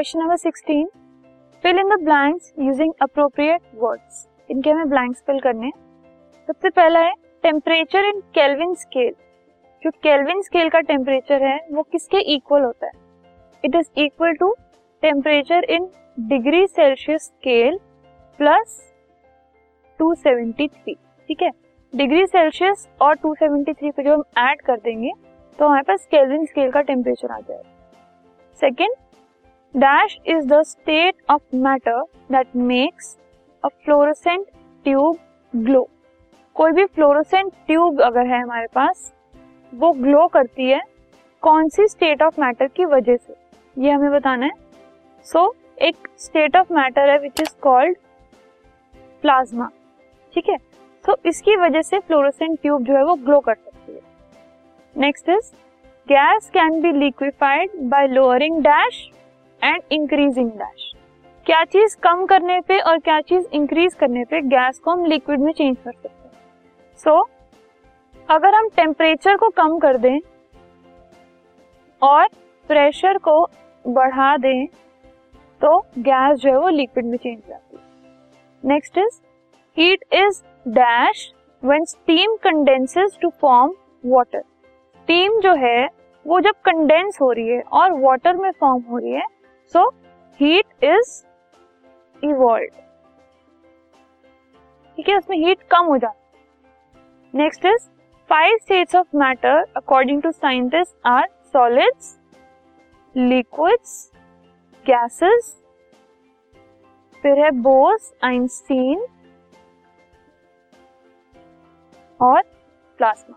Question number 16 fill in the blanks using appropriate words इनके हमें blanks fill करने हैं। सबसे पहला है टेम्परेचर इन केल्विन स्केल जो केल्विन स्केल का टेम्परेचर है, वो किसके इक्वल होता है? It is equal to temperature in degree Celsius scale plus 273 ठीक है? डिग्री सेल्सियस और 273 को जो हम ऐड कर देंगे तो हमारे पास केल्विन स्केल का टेम्परेचर आ जाएगा। Second dash is the state of matter that makes a fluorescent tube glow कोई भी फ्लोरोसेंट ट्यूब अगर है हमारे पास वो ग्लो करती है कौन सी स्टेट ऑफ़ मैटर की वजह से? ये हमें बताना है। सो so, एक स्टेट ऑफ़ मैटर है विच इज़ कॉल्ड प्लाज्मा ठीक है? तो इसकी वजह से फ्लोरोसेंट ट्यूब जो है वो ग्लो कर सकती है। Next is gas can be liquefied by lowering dash and increasing dash क्या चीज़ कम करने पे और क्या चीज़ इंक्रीज करने पे गैस को हम लिक्विड में चेंज कर सकते हैं? सो so, अगर हम टेम्परेचर को कम कर दें और प्रेशर को बढ़ा दें तो गैस जो है वो लिक्विड में चेंज हो जाती है। Next is heat is dash when steam condenses to form water steam जो है वो जब कंडेंस हो रही है और वाटर में फॉर्म हो रही है सो हीट इज़ इवॉल्व ठीक है, उसमें हीट कम हो जाती next is five states of matter according to scientist are solids liquids gases फिर है बोस, आइंस्टीन और plasma.